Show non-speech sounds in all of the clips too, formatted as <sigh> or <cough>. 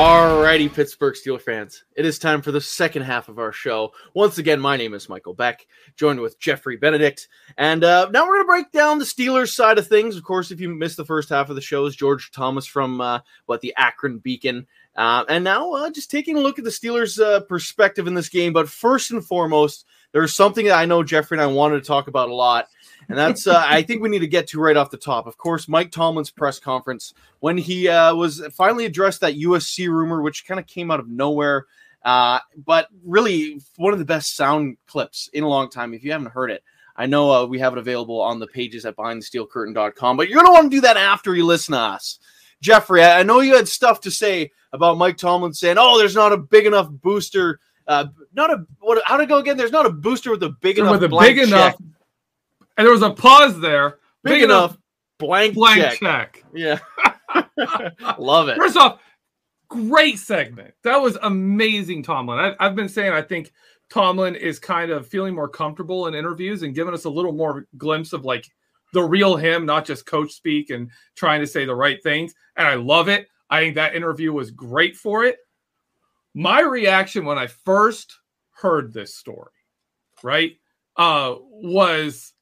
Alrighty, Pittsburgh Steelers fans. It is time for the second half of our show. Once again, my name is Michael Beck, joined with Jeffrey Benedict. And uh, now we're going to break down the Steelers side of things. Of course, if you missed the first half of the show, is George Thomas from uh, what the Akron Beacon. Uh, and now uh, just taking a look at the Steelers' uh, perspective in this game. But first and foremost, there's something that I know Jeffrey and I wanted to talk about a lot. And that's, uh, I think we need to get to right off the top. Of course, Mike Tomlin's press conference when he uh, was finally addressed that USC rumor, which kind of came out of nowhere. Uh, but really, one of the best sound clips in a long time. If you haven't heard it, I know uh, we have it available on the pages at behindthesteelcurtain.com, but you're going to want to do that after you listen to us. Jeffrey, I know you had stuff to say about Mike Tomlin saying, oh, there's not a big enough booster. Uh, not a what? How to go again? There's not a booster with a big enough with a blank big check. enough, and there was a pause there. big, enough, blank, blank check. check. Yeah, <laughs> love it. First off, great segment. That was amazing, Tomlin. I, I've been saying I think Tomlin is kind of feeling more comfortable in interviews and giving us a little more glimpse of like the real him, not just coach speak and trying to say the right things. And I love it. I think that interview was great for it. My reaction when I first heard this story, right, uh, was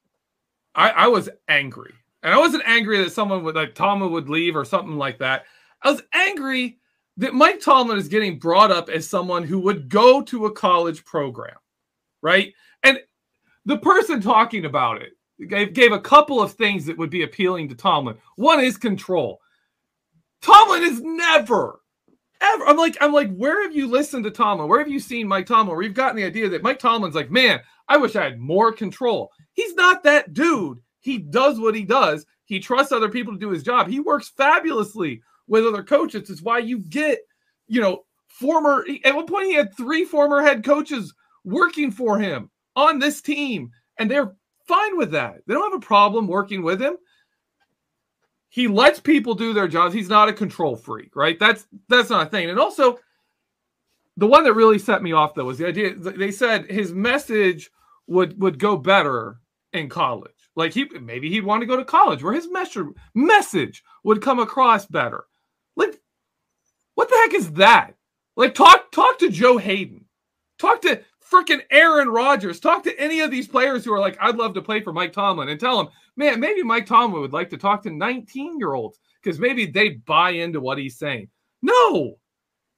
I, I was angry. And I wasn't angry that someone would like Tomlin would leave or something like that. I was angry that Mike Tomlin is getting brought up as someone who would go to a college program, right? And the person talking about it gave, gave a couple of things that would be appealing to Tomlin. One is control. Tomlin is never, ever. I'm like, I'm like, where have you listened to Tomlin? Where have you seen Mike Tomlin? Where you've gotten the idea that Mike Tomlin's like, man, I wish I had more control. He's not that dude. He does what he does. He trusts other people to do his job. He works fabulously with other coaches. It's why you get, you know, former. At one point, he had three former head coaches working for him on this team, and they're fine with that. They don't have a problem working with him. He lets people do their jobs. He's not a control freak, right? That's that's not a thing. And also, the one that really set me off though was the idea. They said his message would would go better in college. Like he maybe he'd want to go to college where his message message would come across better. Like, what the heck is that? Like, talk talk to Joe Haden, talk to freaking Aaron Rodgers, talk to any of these players who are like, I'd love to play for Mike Tomlin, and tell them, man, maybe Mike Tomlin would like to talk to 19 year olds because maybe they buy into what he's saying. No,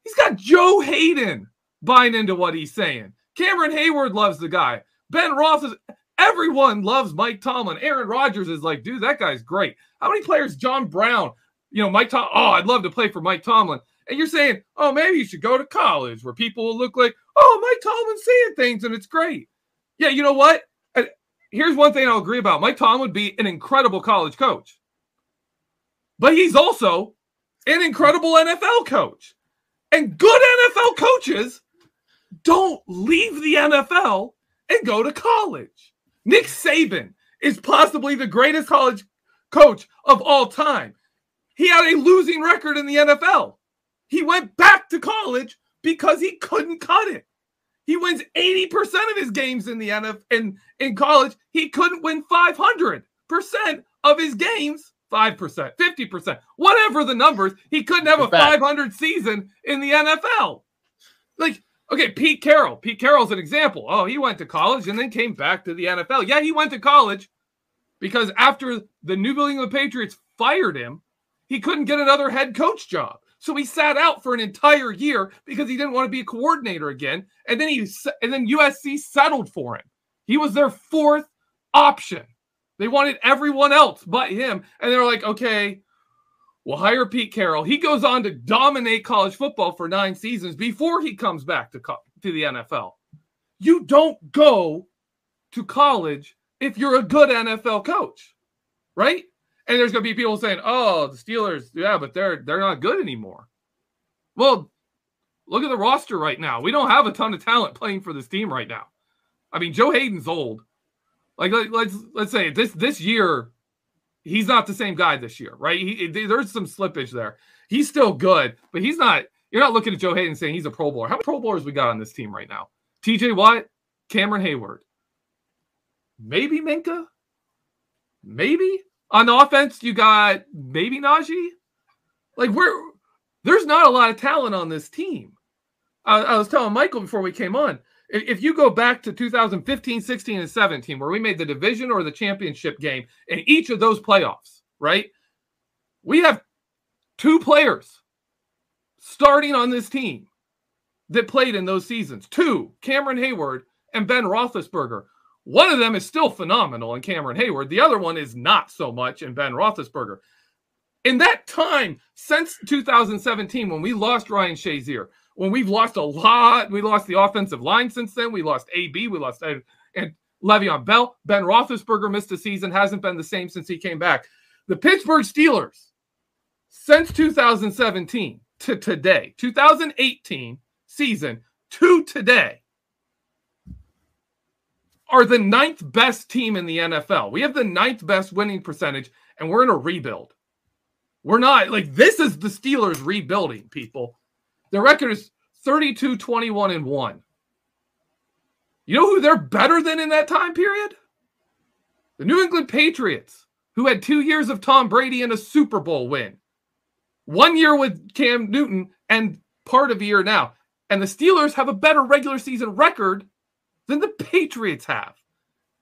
he's got Joe Haden buying into what he's saying. Cameron Heyward loves the guy. Ben Roth is everyone loves Mike Tomlin. Aaron Rodgers is like, dude, that guy's great. How many players? John Brown, you know, Mike Tom. Oh, I'd love to play for Mike Tomlin. And you're saying, oh, maybe you should go to college where people will look like, oh, Mike Tomlin's saying things and it's great. Yeah, you know what? Here's one thing I'll agree about Mike Tom would be an incredible college coach, but he's also an incredible NFL coach. And good NFL coaches don't leave the NFL and go to college. Nick Saban is possibly the greatest college coach of all time. He had a losing record in the NFL. He went back to college because he couldn't cut it. He wins 80% of his games in the NFL in, in college. He couldn't win 500% of his games, 5%, 50%, whatever the numbers. He couldn't have a 500 season in the NFL. Like, okay, Pete Carroll. Pete Carroll's an example. Oh, he went to college and then came back to the NFL. Yeah, he went to college because after the New England Patriots fired him, he couldn't get another head coach job. So he sat out for an entire year because he didn't want to be a coordinator again. And then he and then USC settled for him. He was their fourth option. They wanted everyone else but him. And they're like, okay, we'll hire Pete Carroll. He goes on to dominate college football for nine seasons before he comes back to, co- to the NFL. You don't go to college if you're a good NFL coach, right? And there's going to be people saying, "Oh, the Steelers, yeah, but they're they're not good anymore." Well, look at the roster right now. We don't have a ton of talent playing for this team right now. I mean, Joe Haden's old. Like let's let's say this this year, he's not the same guy this year, right? He, there's some slippage there. He's still good, but he's not. You're not looking at Joe Haden saying he's a Pro Bowler. How many Pro Bowlers we got on this team right now? T.J. Watt, Cameron Heyward, maybe Minkah, maybe on the offense, you got maybe Najee. Like we're there's not a lot of talent on this team. I, I was telling Michael before we came on. If, if you go back to 2015, 16, and 17, where we made the division or the championship game in each of those playoffs, right? We have two players starting on this team that played in those seasons. Two, Cameron Heyward and Ben Roethlisberger. One of them is still phenomenal in Cameron Heyward. The other one is not so much in Ben Roethlisberger. In that time, since 2017, when we lost Ryan Shazier, when we've lost a lot, we lost the offensive line since then. We lost AB, we lost and Le'Veon Bell. Ben Roethlisberger missed a season, hasn't been the same since he came back. The Pittsburgh Steelers, since 2017 to today, 2018 season to today, are the ninth best team in the NFL. We have the ninth best winning percentage, and we're in a rebuild. We're not like this is the Steelers rebuilding, people. Their record is 32 21 and 1. You know who they're better than in that time period? The New England Patriots, who had two years of Tom Brady and a Super Bowl win. One year with Cam Newton and part of a year now. And the Steelers have a better regular season record than the Patriots have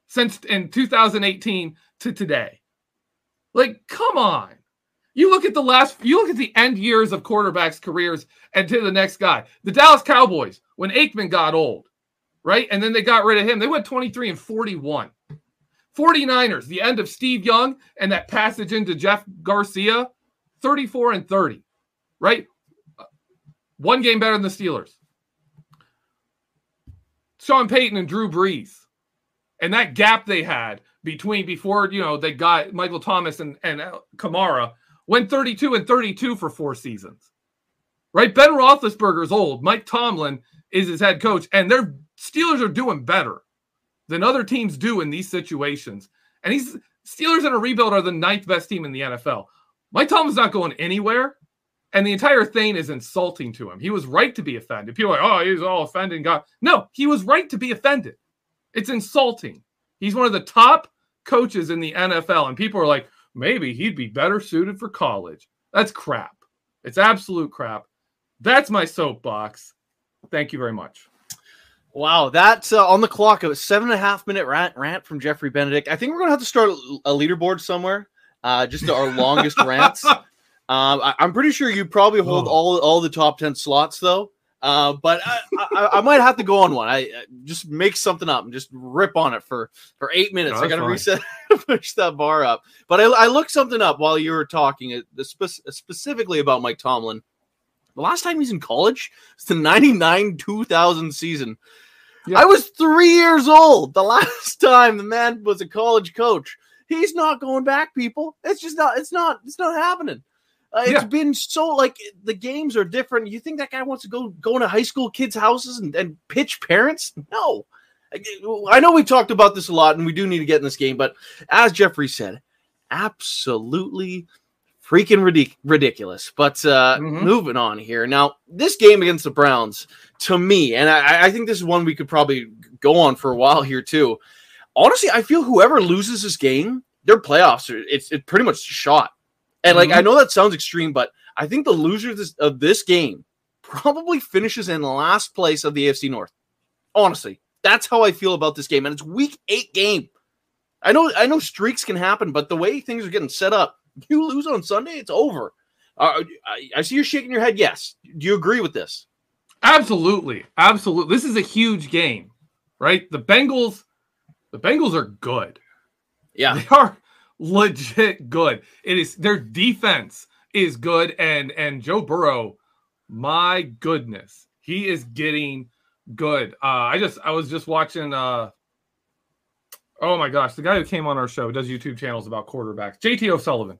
since in 2018 to today. Like, come on. You look at the last, you look at the end years of quarterbacks' careers and to the next guy. The Dallas Cowboys, when Aikman got old, right? And then they got rid of him, they went 23 and 41. 49ers, the end of Steve Young and that passage into Jeff Garcia, 34 and 30, right? One game better than the Steelers. Sean Payton and Drew Brees. And that gap they had between before, you know, they got Michael Thomas and, and Kamara went 32 and 32 for four seasons. Right? Ben Roethlisberger's old. Mike Tomlin is his head coach, and their Steelers are doing better than other teams do in these situations. And he's Steelers in a rebuild are the ninth best team in the NFL. Mike Tomlin's not going anywhere. And the entire thing is insulting to him. He was right to be offended. People are like, oh, he's all offended. God. No, he was right to be offended. It's insulting. He's one of the top coaches in the NFL. And people are like, maybe he'd be better suited for college. That's crap. It's absolute crap. That's my soapbox. Thank you very much. Wow, that's uh, on the clock. It was seven and a half minute rant, rant from Jeffrey Benedict. I think we're gonna have to start a leaderboard somewhere. Uh, just our longest <laughs> rants. Um, I, am pretty sure you probably hold Oh. all all the top ten slots though. Uh, but I, I, I might have to go on one. I uh, just make something up and just rip on it for for eight minutes. No, I got to reset, <laughs> push that bar up. But I, I looked something up while you were talking, uh, the specifically about Mike Tomlin. The last time he's in college was the '99 2000 season. Yeah. I was three years old the <laughs> last time the man was a college coach. He's not going back, people. It's just not. It's not. It's not happening. Uh, it's Yeah. been so like the games are different. You think that guy wants to go go into high school kids' houses and, and pitch parents? No. I- I know we talked about this a lot, and we do need to get in this game. But as Jeffrey said, absolutely freaking ridic- ridiculous. But uh, Mhm. moving on here now, this game against the Browns, to me, and I, I think this is one we could probably go on for a while here too. Honestly, I feel whoever loses this game, their playoffs are it's it's pretty much shot. And like I know that sounds extreme, but I think the loser of this, of this game probably finishes in last place of the AFC North. Honestly, that's how I feel about this game, and it's Week Eight game. I know I know streaks can happen, but the way things are getting set up, <laughs> you lose on Sunday, it's over. Uh, I, I see you're shaking your head. Yes, do you agree with this? Absolutely, absolutely. This is a huge game, right? The Bengals, the Bengals are good. Yeah, They are legit good. It is their defense is good, and and Joe Burrow, my goodness, he is getting good. Uh, I just I was just watching. Uh, oh my gosh, the guy who came on our show does YouTube channels about quarterbacks. JT O'Sullivan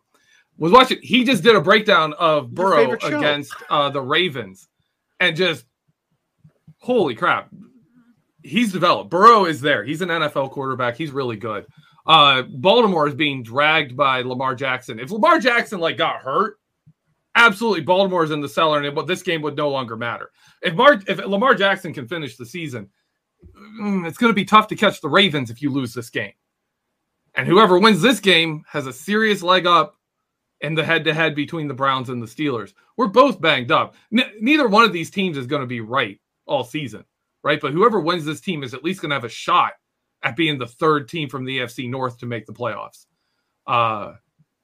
was watching. He just did a breakdown of Burrow against uh, the Ravens, and just holy crap, he's developed. Burrow is there. He's an NFL quarterback. He's really good. Uh, Baltimore is being dragged by Lamar Jackson. If Lamar Jackson like got hurt, absolutely Baltimore is in the cellar, and it, this game would no longer matter. If Mar if Lamar Jackson can finish the season, mm, it's going to be tough to catch the Ravens if you lose this game. And whoever wins this game has a serious leg up in the head to head between the Browns and the Steelers. We're both banged up. N- neither one of these teams is going to be right all season, right? But whoever wins this team is at least going to have a shot at being the third team from the AFC North to make the playoffs. Uh,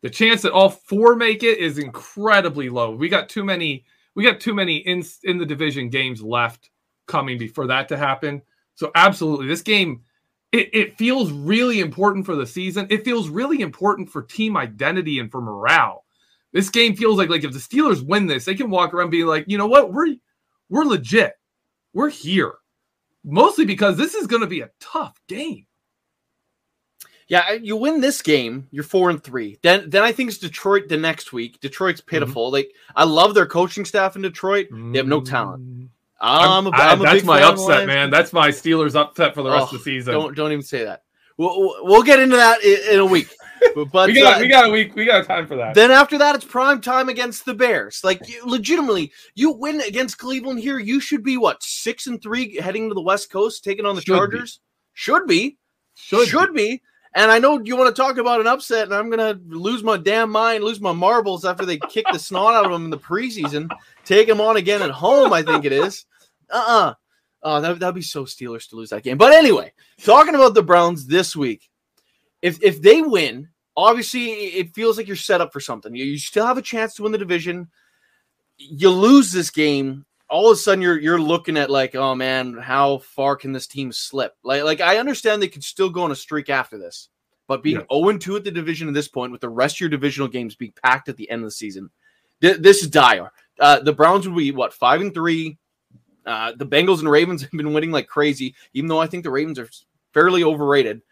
the chance that all four make it is incredibly low. We got too many. We got too many in in the division games left coming before that to happen. So absolutely, this game it, it feels really important for the season. It feels really important for team identity and for morale. This game feels like like if the Steelers win this, they can walk around being like, you know what, we're we're legit, we're here. Mostly because this is going to be a tough game. Yeah, you win this game, you're four and three. Then then I think it's Detroit the next week. Detroit's Mm-hmm. pitiful. Like I love their coaching staff in Detroit. They have no talent. Mm. I'm, a, I- I'm a that's my fan of the upset, man. That's my Steelers upset for the rest Oh, of the season. Don't don't even say that. We'll, we'll- we'll get into that in, in a week. But, but, we got uh, we got a week. We got time for that. then after that, it's prime time against the Bears. Like you, legitimately, you win against Cleveland here. You should be what six and three heading to the West Coast, taking on the Should be. Chargers. Should be, Should should, be. And I know you want to talk about an upset, and I'm gonna lose my damn mind, lose my marbles after they kick the snot out of them in the preseason. Take them on again at home. I think it is. Uh uh Oh, that, that'd be so Steelers to lose that game. But anyway, talking about the Browns this week, if if they win, obviously it feels like you're set up for something. You, you still have a chance to win the division. You lose this game, all of a sudden you're you're looking at like, oh man, how far can this team slip? Like like I understand they could still go on a streak after this, but being Yeah. 0 2 at the division at this point, with the rest of your divisional games being packed at the end of the season, th- this is dire. Uh, the Browns would be what five and three. Uh, the Bengals and Ravens <laughs> have been winning like crazy, even though I think the Ravens are fairly overrated.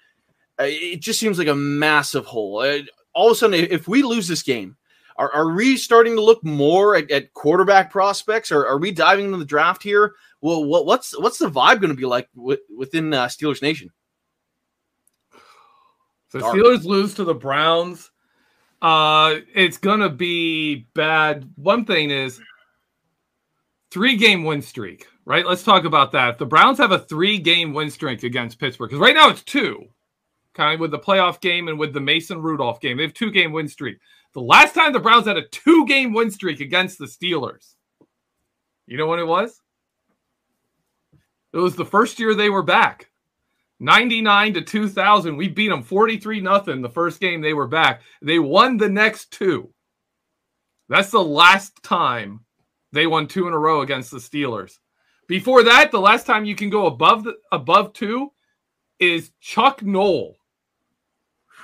It just seems like a massive hole. Uh, all of a sudden, if we lose this game, are, are we starting to look more at, at quarterback prospects, or are we diving into the draft here? Well, what, what's what's the vibe going to be like wi- within uh, Steelers Nation? So Dark. Steelers lose to the Browns. Uh, it's gonna be bad. One thing is three game win streak, right? Let's talk about that. If the Browns have a three game win streak against Pittsburgh, because right now it's two, kind of with the playoff game and with the Mason Rudolph game. They have two game win streak. The last time the Browns had a two game win streak against the Steelers, you know when it was? It was the first year they were back. 99 to 2000 we beat them 43 nothing the first game they were back they won the next two That's the last time they won two in a row against the Steelers. Before that, the last time you can go above the, above two is Chuck Noll.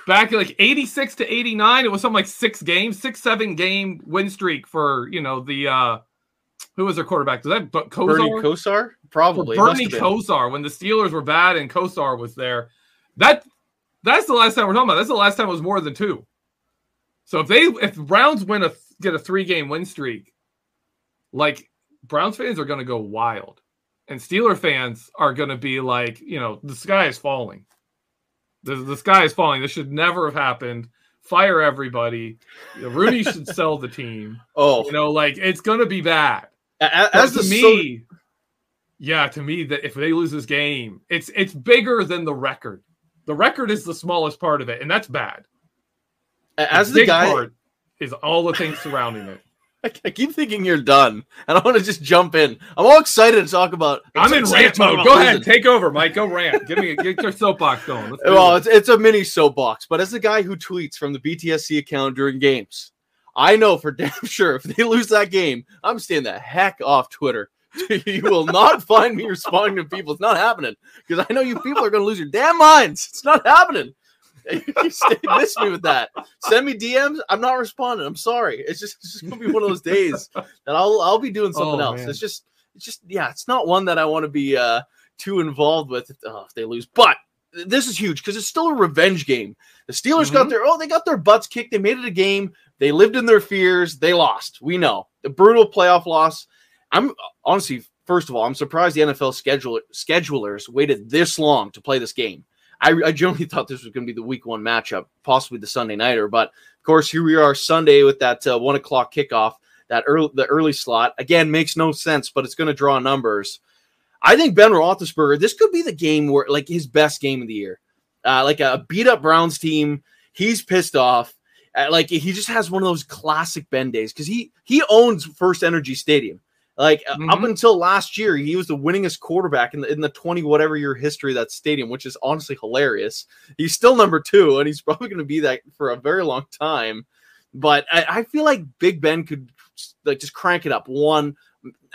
Back like 86 to 89, it was something like six games, six, seven game win streak for, you know, the uh who was their quarterback? Was that Kosar? Bernie Kosar? Probably. For Bernie Kosar when the Steelers were bad and Kosar was there. That that's the last time we're talking about. That's the last time it was more than two. So if they if Browns win a get a three game win streak, like Browns fans are going to go wild, and Steeler fans are going to be like, you know, the sky is falling. The, the sky is falling. This should never have happened. Fire everybody. Rooney <laughs> should sell the team. Oh, you know, like it's going to be bad. As, as to me, so- yeah, to me that if they lose this game, it's it's bigger than the record. The record is the smallest part of it, and that's bad. As the, the guy part is all the things surrounding it. <laughs> I keep thinking you're done, and I want to just jump in. I'm all excited to talk about. I'm in rant mode. Go ahead, take over, Mike. Go rant. Give me get your soapbox going. well, it's, it's a mini soapbox, but as a guy who tweets from the BTSC account during games, I know for <laughs> damn sure if they lose that game, I'm staying the heck off Twitter. <laughs> you will not find me responding to people. It's not happening because I know you people are going to lose your damn minds. It's not happening. <laughs> you miss me with that. Send me DMs. I'm not responding. I'm sorry. It's just it's just gonna be one of those days that I'll I'll be doing something oh, else. Man. It's just it's just yeah. It's not one that I want to be uh too involved with oh, if they lose. But this is huge because it's still a revenge game. The Steelers mm-hmm. got their oh they got their butts kicked. They made it a game. They lived in their fears. They lost. We know the brutal playoff loss. I'm honestly first of all I'm surprised the NFL schedule schedulers waited this long to play this game. I, I generally thought this was going to be the week one matchup, possibly the Sunday nighter. But of course, here we are Sunday with that uh, one o'clock kickoff. That early, the early slot again makes no sense, but it's going to draw numbers. I think Ben Roethlisberger, this could be the game where like his best game of the year, uh, like a beat up Browns team. He's pissed off. Uh, like he just has one of those classic Ben days because he he owns First Energy Stadium. Like uh, mm-hmm. up until last year, he was the winningest quarterback in the in the twenty whatever year history of that stadium, which is honestly hilarious. He's still number two, and he's <laughs> probably going to be that for a very long time. But I, I, feel like Big Ben could like just crank it up one.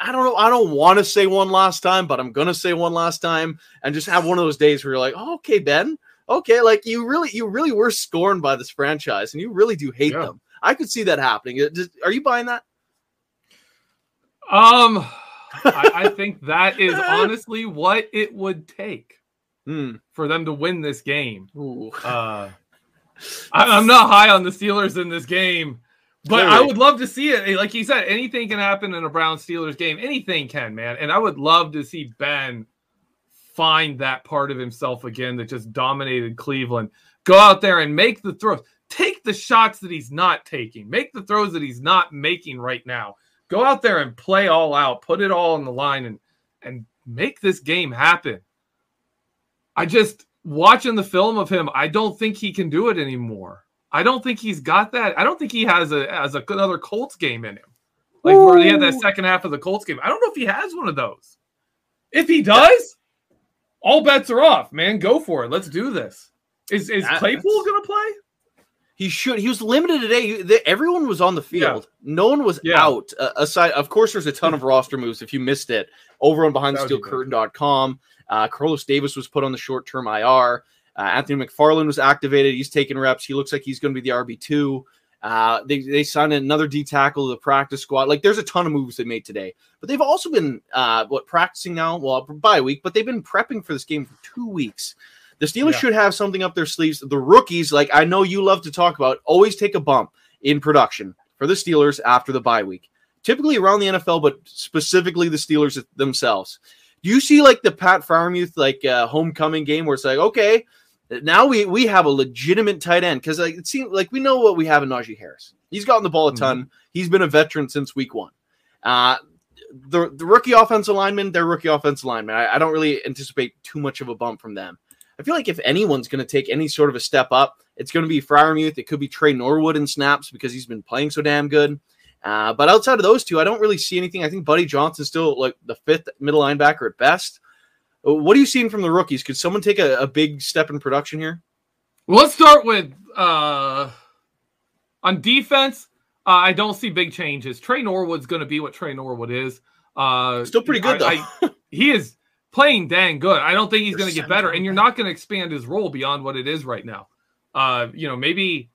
I don't know. I don't want to say one last time, but I'm gonna say one last time and just have one of those days where you're like, oh, okay, Ben, okay, like you really, you really were scorned by this franchise, and you really do hate yeah. them. I could see that happening. Are you buying that? Um, I, I, <laughs> think that is honestly what it would take mm. for them to win this game. Uh, <laughs> I, am not high on the Steelers in this game, but Clearly. I would love to see it. Like you said, anything can happen in a Brown Steelers game. Anything can, man. And I would love to see Ben find that part of himself again that just dominated Cleveland. Go out there and make the throws. Take the shots that he's not taking. Make the throws that he's not making right now Go out there and play all out, put it all on the line, and and make this game happen. I just watching the film of him, I don't think he can do it anymore. I don't think he's got that. I don't think he has a as a, another Colts game in him. Like Ooh. where he had that second half of the Colts game. I don't know if he has one of those. If he does, all bets are off, man. Go for it. Let's do this. Is is Claypool gonna play? He should. He was limited today. Everyone was on the field. Yeah. No one was yeah. out. Uh, aside, of course, there's a ton of <laughs> roster moves. If you missed it, over on BehindTheSteelCurtain.com, uh, Carlos Davis was put on the short-term IR. Uh, Anthony McFarland was activated. He's taking reps. He looks like he's going to be the RB two. Uh, they they signed another D tackle to the practice squad. Like there's a ton of moves they made today, but they've also been uh, what practicing now. Well, by week, but they've been prepping for this game for two weeks. The Steelers yeah. should have something up their sleeves. The rookies, like I know you love to talk about, always take a bump in production for the Steelers after the bye week. Typically around the NFL, but specifically the Steelers themselves. Do you see like the Pat Freiermuth like uh, homecoming game where it's like, okay, now we we have a legitimate tight end because like it seems like we know what we have in Najee Harris. He's gotten the ball a mm-hmm. ton. Mm-hmm. He's been a veteran since week one. Uh, the the rookie offensive lineman, they're rookie offensive lineman. I, I, don't really anticipate too much of a bump from them. I feel like if anyone's going to take any sort of a step up, it's going to be Freiermuth. It could be Tre Norwood in snaps because he's been playing so damn good. Uh, but outside of those two, I don't really see anything. I think Buddy Johnson's still like the fifth middle linebacker at best. Uh, what are you seeing from the rookies? Could someone take a, a big step in production here? Well, let's start with uh, on defense. Uh, I don't see big changes. Tre Norwood's going to be what Tre Norwood is. Uh, Still pretty good, I- though. I- <laughs> he is playing dang good. I don't think he's going to get better, and you're not going to expand his role beyond what it is right now. Uh, you know, maybe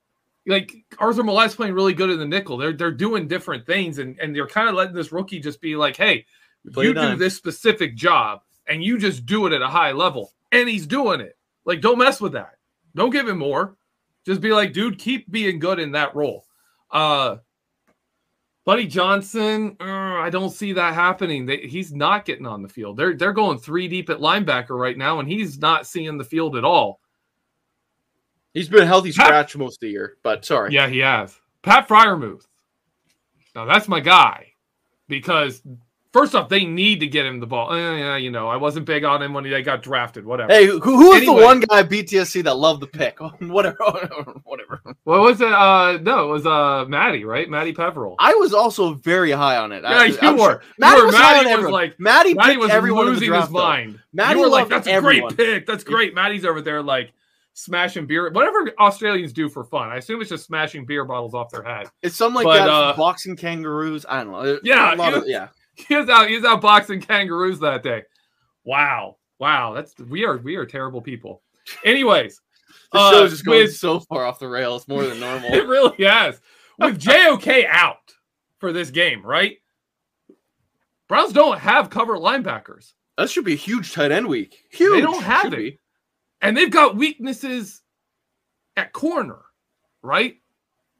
like Arthur Maulet's playing really good in the nickel. They're they're doing different things, and and they're kind of letting this rookie just be like, hey, play you do dime. this specific job, and you just do it at a high level, and he's doing it. Like, don't mess with that. Don't give him more. Just be like, dude, keep being good in that role. Uh, Buddy Johnson, uh, I don't see that happening. They, he's not getting on the field. They're they're going three deep at linebacker right now, and he's not seeing the field at all. He's been a healthy Pat- scratch most of the year, but sorry. Yeah, he has. Pat Freiermuth. Now that's my guy because first off, they need to get him the ball. Eh, yeah, you know, I wasn't big on him when he got drafted. Whatever. Hey, who, who was Anyway. the one guy at BTSC that loved the pick? <laughs> whatever, whatever. What was it? Uh, no, it was uh Maddie, right? Maddie Pepperell. I was also very high on it. Yeah, I, you I'm were. sure- You Maddie were. was Maddie was everyone. like- Maddie, Maddie was everyone losing draft, his though. mind. Maddie you were like, "That's a great pick. That's great." Maddie's over there like smashing beer, whatever Australians do for fun. I assume it's just smashing beer bottles off their head. It's something like But, that. uh, boxing kangaroos. I don't know. Yeah, you- of, yeah. <laughs> He was out. He was out boxing kangaroos that day. Wow, wow. That's we are we are terrible people. Anyways, <laughs> The uh, show's just going with- so far off the rails, more than normal. <laughs> it really has. With JOK out for this game, right? Browns don't have cover linebackers. that should be a huge tight end week. Huge. They don't have Should it. be. and they've got weaknesses at corner, right?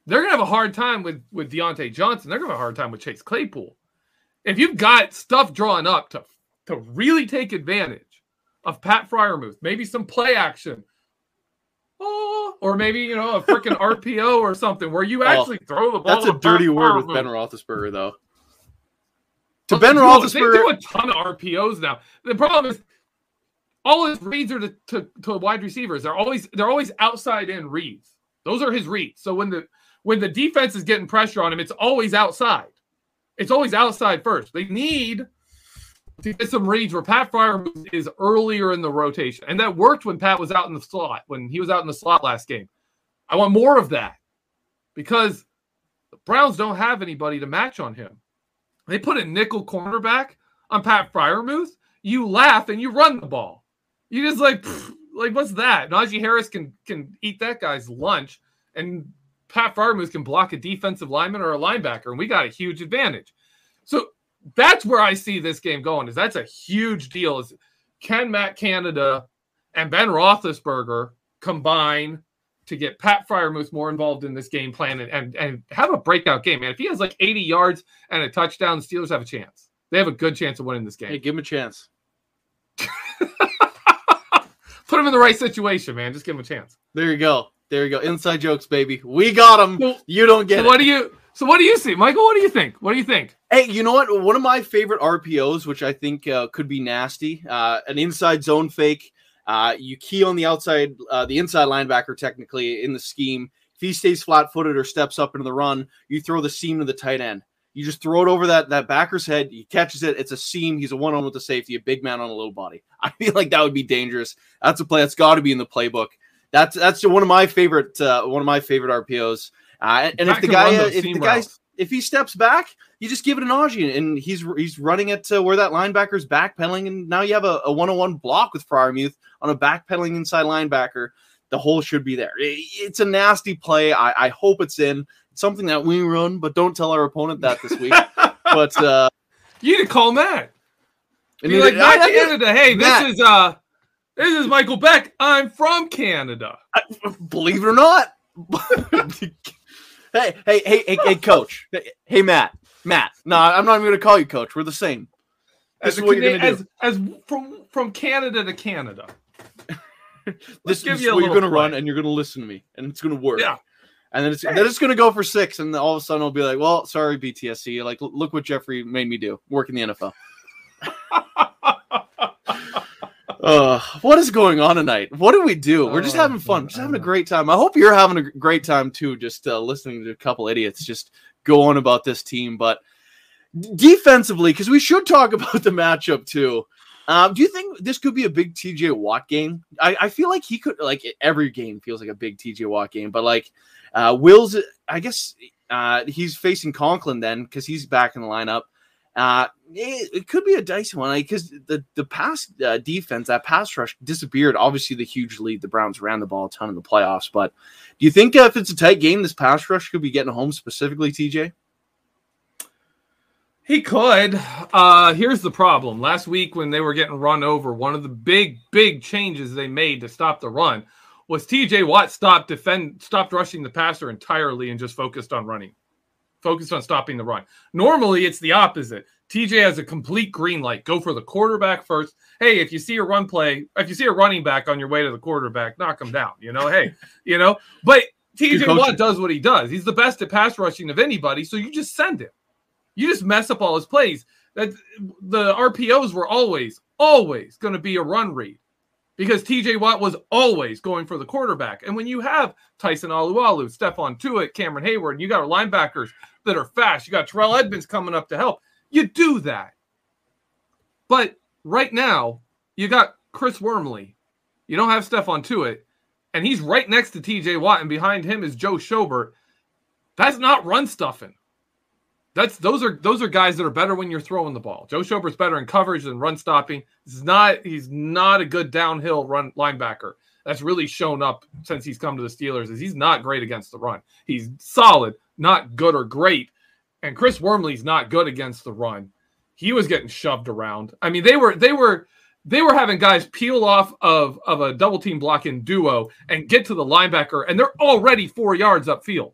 They're gonna have a hard time with with Diontae Johnson. They're gonna have a hard time with Chase Claypool. If you've got stuff drawn up to to really take advantage of Pat Freiermuth, maybe some play action, oh, or maybe you know a freaking <laughs> RPO or something where you oh, actually throw the ball. Oh, That's a dirty Pat word with Ben Roethlisberger, though. To Well, Ben no, They do a ton of RPOs now. The problem is all his reads are to, to, to wide receivers. They're always they're always outside in reads. Those are his reads. So when the when the defense is getting pressure on him, it's always outside. It's always outside first. They need to get some reads where Pat Fryer is earlier in the rotation. And that worked when Pat was out in the slot, when he was out in the slot last game. I want more of that because the Browns don't have anybody to match on him. They put a nickel cornerback on Pat Freiermuth. You laugh and you run the ball. You just like, like what's that? Najee Harris can can eat that guy's lunch, and Pat Freiermuth can block a defensive lineman or a linebacker, and we got a huge advantage. So that's where I see this game going. Is that's a huge deal. Is can Matt Canada and Ben Roethlisberger combine to get Pat Freiermuth more involved in this game plan and, and and have a breakout game? Man, if he has like 80 yards and a touchdown, the Steelers have a chance. They have a good chance of winning this game. hey, give him a chance. <laughs> Put him in the right situation, man. Just give him a chance. There you go. There you go. Inside jokes, baby. We got them. So- You don't get So it. what do you? So what do you see, Michael? What do you think? What do you think? Hey, you know what? One of my favorite RPOs, which I think uh, could be nasty, uh, an inside zone fake. Uh, you key on the outside, uh, the inside linebacker, technically in the scheme. If he stays flat-footed or steps up into the run, you throw the seam to the tight end. You just throw it over that that backer's head. He catches it. It's a seam. He's a one-on with the safety. A big man on a little body. <laughs> I feel like that would be dangerous. That's a play that's got to be in the playbook. That's that's one of my favorite uh, one of my favorite RPOs. Uh, and and if the guy uh, if the guy if he steps back, you just give it an Najee, and he's he's running it to where that linebacker's backpedaling, and now you have a, a one-on-one block with Freiermuth on a backpedaling inside linebacker. The hole should be there. It's a nasty play. I, I hope it's in. It's something that we run, but don't tell our opponent that this week. <laughs> but uh, You need to call Matt. and Be like Matt I- Canada. Hey, Matt. this is uh, this is Michael Beck. I'm from Canada. believe it or not. <laughs> hey, hey, hey, hey, hey, coach. Hey, Matt. Matt. No, I'm not even going to call you coach. We're the same. This As, is what you're Cana- going to do. as, as from from Canada to Canada. <laughs> this give is you what you're going to run, and you're going to listen to me, and it's going to work. Yeah. And then it's then it's going to go for six, and all of a sudden I'll be like, "Well, sorry, BTSC. Like, look what Jeffrey made me do. Work in the NFL." <laughs> Uh, what is going on tonight? What do we do? We're just Oh, having fun. Just having a great time. I hope you're having a great time too. Just uh, listening to a couple idiots just go on about this team, but defensively, because we should talk <laughs> about the matchup too. Um, do you think this could be a big TJ Watt game? I, I feel like he could like every game feels like a big TJ Watt game, but like uh, Will's, I guess Uh, he's facing Conklin then because he's back in the lineup. Uh, it, it could be a dicey one because like, the the pass uh, defense, that pass rush disappeared. Obviously, the huge lead. The Browns ran the ball a ton in the playoffs. But do you think uh, if it's a tight game, this pass rush could be getting home specifically, TJ? He could. Uh, here's the problem. Last week, when they were getting run over, one of the big, big changes they made to stop the run was TJ Watt stopped defend stopped rushing the passer entirely and just focused on running. Focused on stopping the run. Normally it's the opposite. TJ has a complete green light. Go for the quarterback first. Hey, if you see a run play, if you see a running back on your way to the quarterback, knock him down. You know, hey, <laughs> you know, but TJ Watt does what he does. He's the best at pass rushing of anybody, so you just send him. You just mess up all his plays. That the RPOs were always, always going to be a run read because TJ Watt was always going for the quarterback. And when you have Tyson Alualu, Stephon Tuitt, Cameron Heyward, and you got linebackers that are fast, you got Terrell Edmunds coming up to help, you do that. But right now, you got Chris Wormley. You don't have Stephon Tuitt, and he's right next to TJ Watt, and behind him is Joe Schobert. That's not run stuffing. That's those are those are guys that are better when you're throwing the ball. Joe Schobert's better in coverage than run stopping. He's not he's not a good downhill run linebacker. That's really shown up since he's come to the Steelers. Is he's not great against the run. He's solid, not good or great. And Chris Wormley's not good against the run. He was getting shoved around. I mean, they were they were they were having guys peel off of of a double team blocking duo and get to the linebacker, and they're already four yards upfield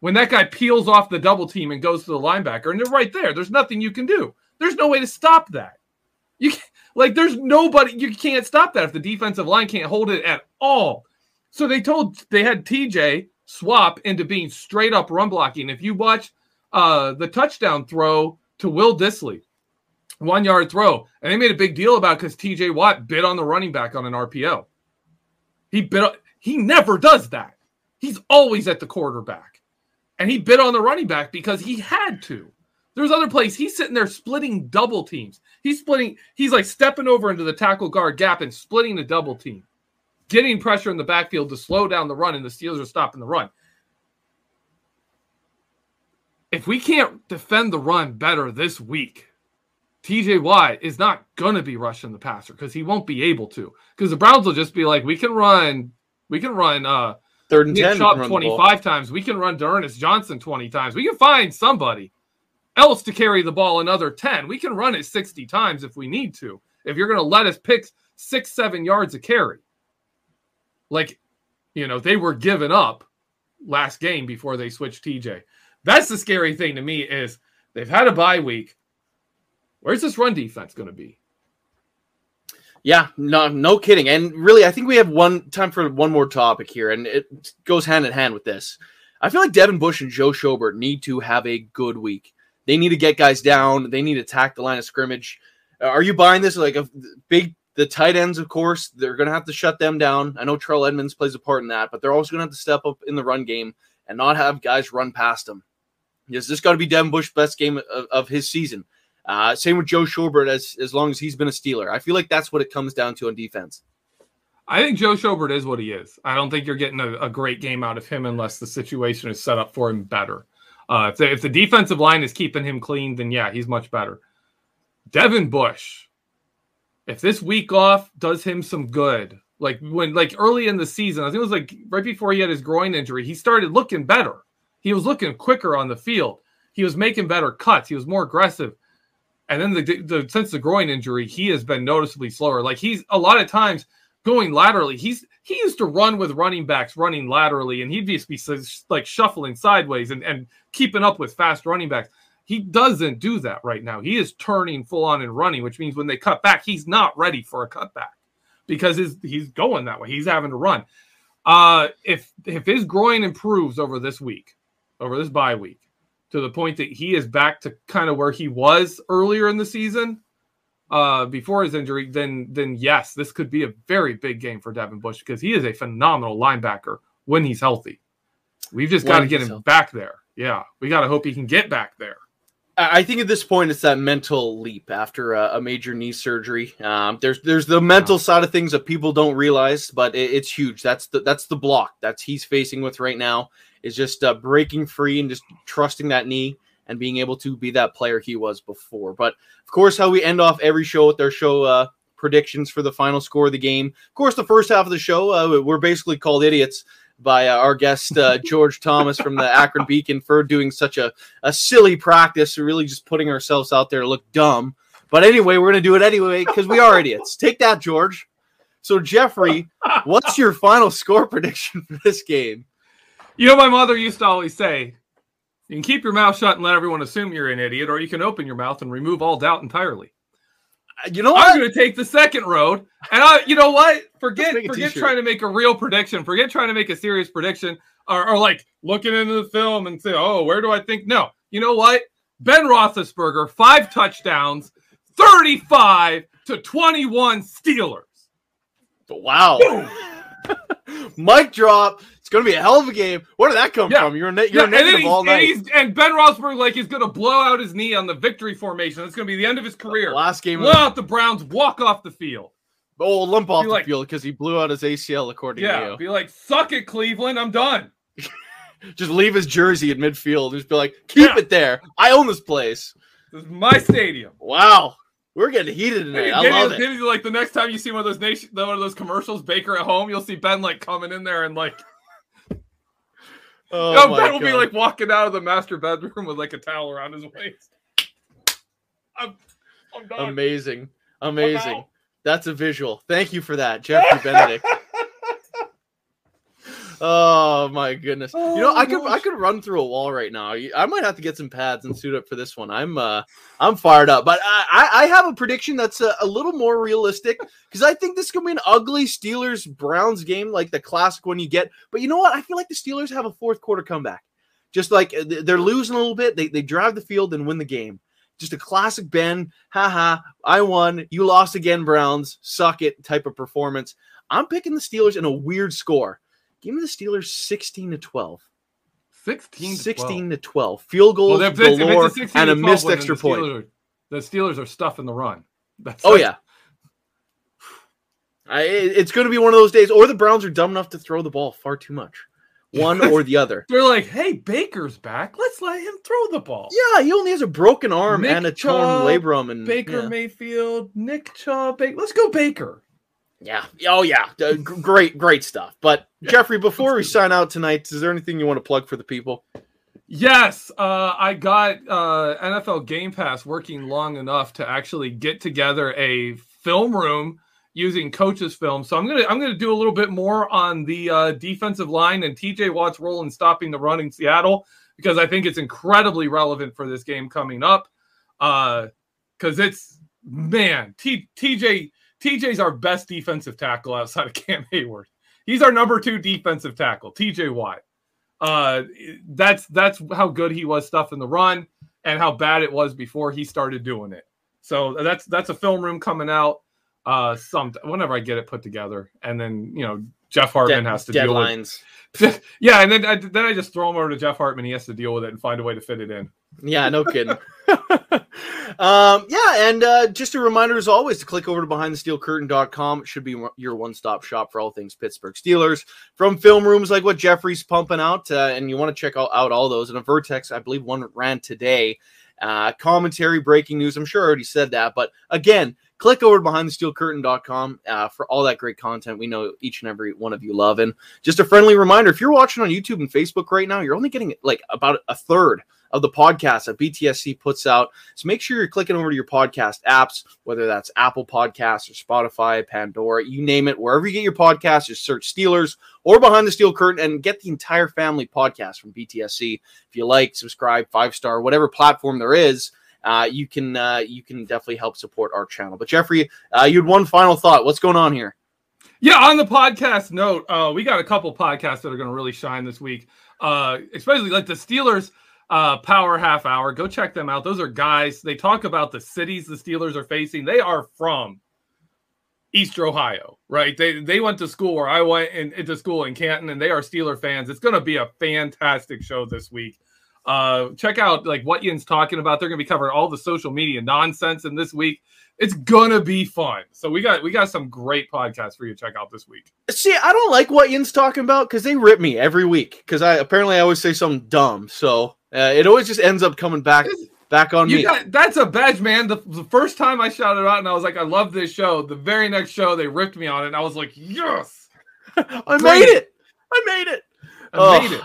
when that guy peels off the double team and goes to the linebacker, and they're right there. There's nothing you can do. There's no way to stop that. You like there's nobody you can't stop that if the defensive line can't hold it at all. So they told they had TJ swap into being straight up run blocking. If you watch uh the touchdown throw to Will disley one yard throw, and they made a big deal about because TJ Watt bit on the running back on an RPO. He bit he never does that. He's always at the quarterback and he bit on the running back because he had to. There's other plays. He's sitting there splitting double teams. He's splitting, he's like stepping over into the tackle guard gap and splitting the double team, getting pressure in the backfield to slow down the run, and the Steelers are stopping the run. If we can't defend the run better this week, TJ Watt is not going to be rushing the passer because he won't be able to. Because the Browns will just be like, we can run, we can run uh Third and ten. Shot 25 times. We can run D'Ernest Johnson 20 times. We can find somebody else to carry the ball another 10. We can run it 60 times if we need to. If you're going to let us pick six, seven yards of carry. Like, you know, they were given up last game before they switched TJ. That's the scary thing to me is they've had a bye week. Where's this run defense going to be? Yeah, no, no kidding. And really, I think we have one time for one more topic here, and it goes hand in hand with this. I feel like Devin Bush and Joe Schobert need to have a good week. They need to get guys down. They need to attack the line of scrimmage. Uh, are you buying this? Like a big, the tight ends, of course, they're going to have to shut them down. I know Terrell Edmunds plays a part in that, but they're also going to have to step up in the run game and not have guys run past them. Yes, this got to be Devin Bush's best game of, of his season. Uh, same with Joe Schobert as as long as he's been a Steeler. I feel like that's what it comes down to on defense. I think Joe Schobert is what he is. I don't think you're getting a, a great game out of him unless the situation is set up for him better. Uh, if, the, if the defensive line is keeping him clean, then yeah, he's much better. Devin Bush, if this week off does him some good, like when like early in the season, I think it was like right before he had his groin injury, he started looking better. He was looking quicker on the field. He was making better cuts. He was more aggressive. And then the, the since the groin injury, he has been noticeably slower. Like he's a lot of times going laterally. He's he used to run with running backs running laterally, and he'd just be like shuffling sideways and, and keeping up with fast running backs. He doesn't do that right now. He is turning full on and running, which means when they cut back, he's not ready for a cutback because his, he's going that way. He's having to run. Uh, if if his groin improves over this week, over this bye week, to the point that he is back to kind of where he was earlier in the season uh, before his injury, then then yes, this could be a very big game for Devin Bush because he is a phenomenal linebacker when he's healthy. We've just got to get him healthy. back there. Yeah, we got to hope he can get back there. I think at this point it's that mental leap after a, a major knee surgery. Um, there's there's the mental side of things that people don't realize, but it, it's huge. That's the that's the block that's he's facing with right now. Is just uh, breaking free and just trusting that knee and being able to be that player he was before. But of course, how we end off every show with our show uh, predictions for the final score of the game. Of course, the first half of the show, uh, we're basically called idiots by uh, our guest uh, <laughs> George Thomas from the Akron Beacon for doing such a, a silly practice, really just putting ourselves out there to look dumb. But anyway, we're going to do it anyway because we are idiots. Take that, George. So, Jeffrey, <laughs> what's your final score prediction for this game? You know, my mother used to always say, you can keep your mouth shut and let everyone assume you're an idiot, or you can open your mouth and remove all doubt entirely. Uh, you know I'm going to take the second road, and I, you know what? Forget, forget t-shirt. trying to make a real prediction. Forget trying to make a serious prediction, or, or like looking into the film and say, "Oh, where do I think?" No, you know what? Ben Roethlisberger, five touchdowns, thirty-five to twenty-one Steelers. Wow. <laughs> Mic drop. It's going to be a hell of a game. Where did that come Yeah. from? You're, Yeah, you're and, negative all and, night. he's- and Ben Roethlisberger like is going to blow out his knee on the victory formation. It's going to be the end of his career. Last game. Blow Of out the Browns, walk off the field. oh, limp off Be the like- field because he blew out his ACL, according Yeah, to you. be like, suck it, Cleveland. I'm done. <laughs> Just leave his jersey in midfield. Just be like, keep Yeah. it there. I own this place. This is my stadium. Wow. We're getting heated tonight. I love maybe, it. like the next time you see one of those nation, one of those commercials, Baker at home, you'll see Ben like coming in there and like, Oh, oh, my Ben will be like walking out of the master bedroom with like a towel around his waist. I'm, I'm done. amazing. Amazing. That's a visual. Thank you for that, Jeffrey <laughs> Benedict. Oh my goodness! you know, Oh, I could I could run through a wall right now. I might have to get some pads and suit up for this one. I'm uh I'm fired up, but I I I have a prediction that's a, a little more realistic because I think this is gonna be an ugly Steelers Browns game, like the classic one you get. But you know what? I feel like the Steelers have a fourth quarter comeback. Just like uh, they're losing a little bit, they they drive the field and win the game. Just a classic Ben, haha, I won, you lost again, Browns, suck it type of performance. I'm picking the Steelers in a weird score. Give me the Steelers 16 to 12. 16 to 16 to 12. Field goals Well, if it's, if galore a and a missed extra the point. Steelers, the Steelers are stuffing the run. That's Oh yeah. I, it's going to be one of those days, or the Browns are dumb enough to throw the ball far too much. One or the other. <laughs> They're like, hey, Baker's back. Let's let him throw the ball. Yeah, he only has a broken arm Nick and a torn labrum. And Baker yeah. Mayfield, Nick Chubb. Baker. Let's go, Baker. Yeah. Oh, yeah. Uh, g- great, great stuff. But Jeffrey, before we sign out tonight, is there anything you want to plug for the people? Yes, uh, I got uh, NFL Game Pass working long enough to actually get together a film room using coaches film. So I'm gonna I'm gonna do a little bit more on the uh, defensive line and TJ Watt's role in stopping the run in Seattle because I think it's incredibly relevant for this game coming up. Because it's man, T, TJ TJ's our best defensive tackle outside of <laughs> Cam Heyward. He's our number two defensive tackle, TJ Watt. Uh, that's that's how good he was stuffing the run and how bad it was before he started doing it. So that's that's a film room coming out uh some whenever I get it put together, and then you know Jeff Hartman De- has to deal with deadlines. <laughs> yeah, and then I, then I just throw him over to Jeff Hartman. He has to deal with it and find a way to fit it in. Yeah, no kidding. <laughs> um, yeah, and uh, just a reminder as always to click over to behindthesteelcurtain.com. It should be your one stop shop for all things Pittsburgh Steelers from film rooms like what Jeffrey's pumping out. Uh, and you want to check out, out all those. And a Vertex, I believe one ran today. Uh, commentary, breaking news. I'm sure I already said that. But again, click over to behindthesteelcurtain.com uh, for all that great content we know each and every one of you love. And just a friendly reminder if you're watching on YouTube and Facebook right now, you're only getting like about a third of the podcast that BTSC puts out. So make sure you're clicking over to your podcast apps, whether that's Apple Podcasts or Spotify, Pandora, you name it, wherever you get your podcasts, just search Steelers or Behind the Steel Curtain and get the entire family podcast from BTSC. If you like, subscribe, five star, whatever platform there is. Uh, you can uh, you can definitely help support our channel. But Jeffrey, uh, you had one final thought. What's going on here? Yeah, on the podcast note, uh, we got a couple podcasts that are going to really shine this week, uh, especially like the Steelers uh, Power Half Hour. Go check them out. Those are guys. They talk about the cities the Steelers are facing. They are from Easter Ohio, right? They they went to school where I went in, into school in Canton, and they are Steeler fans. It's going to be a fantastic show this week. Uh, check out like what Yinz talking about. They're going to be covering all the social media nonsense in this week. It's gonna be fun. So we got we got some great podcasts for you to check out this week. See, I don't like what Yinz talking about because they rip me every week. Because I apparently I always say something dumb, so uh, it always just ends up coming back back on You me. got that's a badge, man. The, the first time I shouted out and I was like, I love this show. The very next show they ripped me on it, and I was like, yes, <laughs> I Great. made it. I made it. I Oh. made it.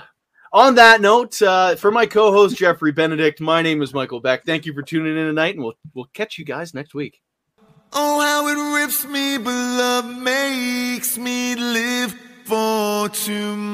On that note, uh, for my co-host Jeffrey Benedict, my name is Michael Beck. Thank you for tuning in tonight, and we'll we'll catch you guys next week. Oh, how it rips me, but love makes me live for tomorrow.